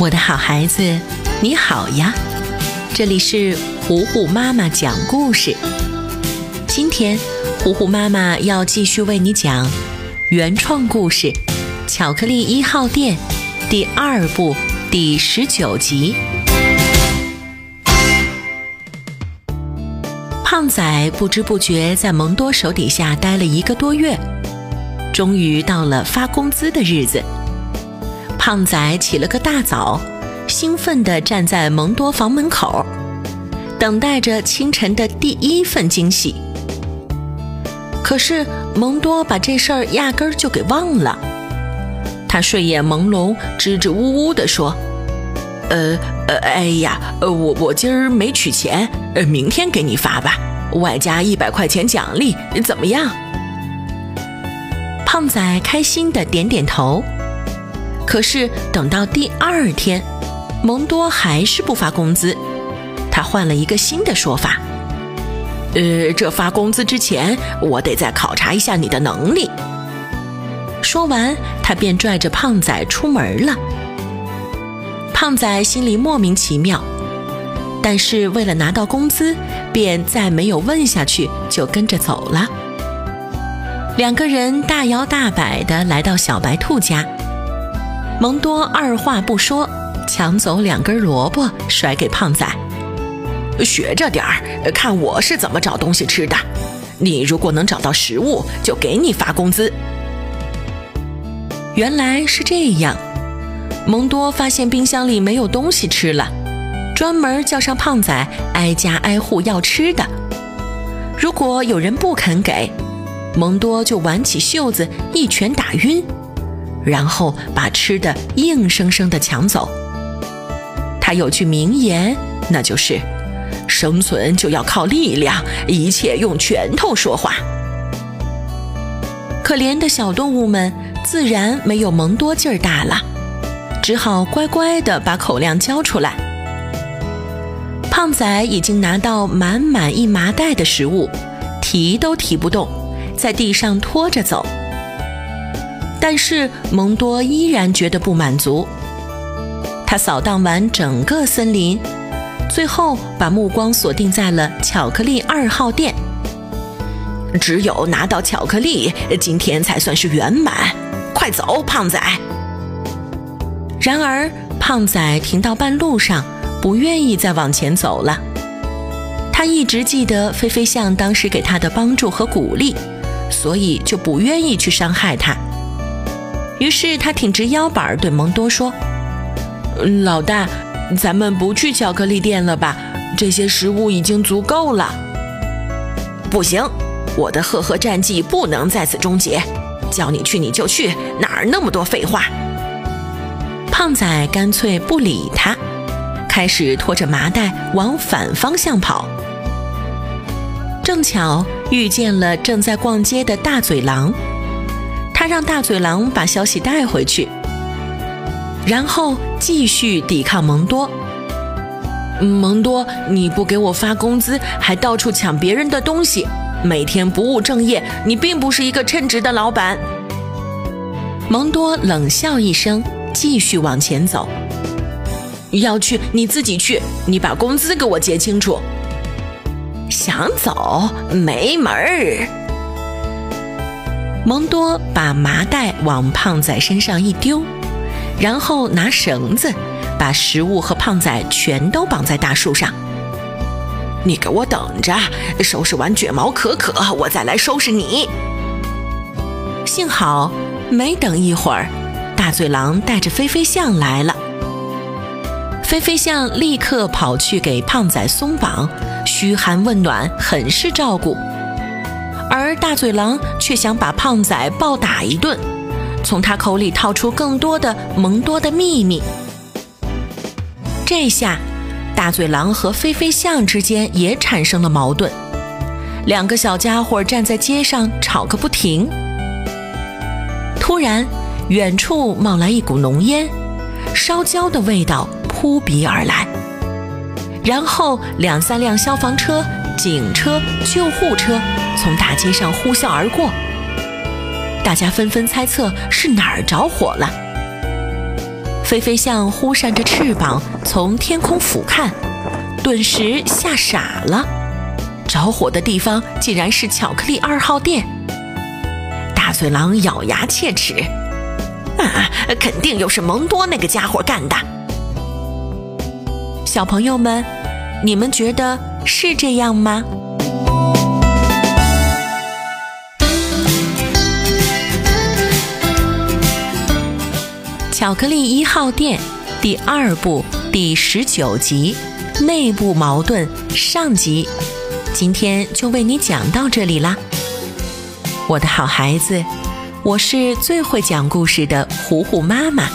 我的好孩子，你好呀！这里是糊糊妈妈讲故事。今天，糊糊妈妈要继续为你讲原创故事《巧克力一号店》第二部第十九集。胖仔不知不觉在蒙多手底下待了一个多月，终于到了发工资的日子。胖仔起了个大早，兴奋地站在蒙多房门口，等待着清晨的第一份惊喜。可是蒙多把这事儿压根儿就给忘了，他睡眼朦胧，支支吾吾地说：“呃呃，哎呀，呃，我我今儿没取钱，呃，明天给你发吧，外加一百块钱奖励，怎么样？”胖仔开心地点点头。可是等到第二天，蒙多还是不发工资。他换了一个新的说法：“呃，这发工资之前，我得再考察一下你的能力。”说完，他便拽着胖仔出门了。胖仔心里莫名其妙，但是为了拿到工资，便再没有问下去，就跟着走了。两个人大摇大摆地来到小白兔家。蒙多二话不说，抢走两根萝卜，甩给胖仔。学着点儿，看我是怎么找东西吃的。你如果能找到食物，就给你发工资。原来是这样。蒙多发现冰箱里没有东西吃了，专门叫上胖仔，挨家挨户要吃的。如果有人不肯给，蒙多就挽起袖子，一拳打晕。然后把吃的硬生生的抢走。他有句名言，那就是“生存就要靠力量，一切用拳头说话”。可怜的小动物们自然没有蒙多劲儿大了，只好乖乖的把口粮交出来。胖仔已经拿到满满一麻袋的食物，提都提不动，在地上拖着走。但是蒙多依然觉得不满足。他扫荡完整个森林，最后把目光锁定在了巧克力二号店。只有拿到巧克力，今天才算是圆满。快走，胖仔！然而，胖仔停到半路上，不愿意再往前走了。他一直记得菲菲象当时给他的帮助和鼓励，所以就不愿意去伤害他。于是他挺直腰板对蒙多说：“老大，咱们不去巧克力店了吧？这些食物已经足够了。”“不行，我的赫赫战绩不能在此终结。叫你去你就去，哪儿那么多废话？”胖仔干脆不理他，开始拖着麻袋往反方向跑。正巧遇见了正在逛街的大嘴狼。让大嘴狼把消息带回去，然后继续抵抗蒙多。蒙多，你不给我发工资，还到处抢别人的东西，每天不务正业，你并不是一个称职的老板。蒙多冷笑一声，继续往前走。要去你自己去，你把工资给我结清楚。想走没门儿。蒙多把麻袋往胖仔身上一丢，然后拿绳子把食物和胖仔全都绑在大树上。你给我等着，收拾完卷毛可可，我再来收拾你。幸好没等一会儿，大嘴狼带着菲菲象来了。菲菲象立刻跑去给胖仔松绑，嘘寒问暖，很是照顾。而大嘴狼却想把胖仔暴打一顿，从他口里套出更多的蒙多的秘密。这下，大嘴狼和菲菲象之间也产生了矛盾，两个小家伙站在街上吵个不停。突然，远处冒来一股浓烟，烧焦的味道扑鼻而来，然后两三辆消防车。警车、救护车从大街上呼啸而过，大家纷纷猜测是哪儿着火了。飞飞象忽扇着翅膀从天空俯瞰，顿时吓傻了。着火的地方竟然是巧克力二号店。大嘴狼咬牙切齿：“啊，肯定又是蒙多那个家伙干的。”小朋友们，你们觉得是这样吗？巧克力一号店第二部第十九集内部矛盾上集，今天就为你讲到这里啦，我的好孩子，我是最会讲故事的糊糊妈妈。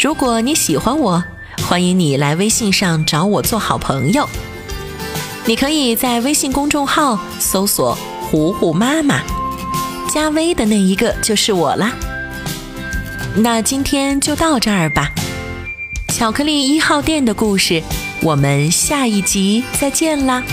如果你喜欢我，欢迎你来微信上找我做好朋友。你可以在微信公众号搜索“糊糊妈妈”，加微的那一个就是我啦。那今天就到这儿吧，巧克力一号店的故事，我们下一集再见啦。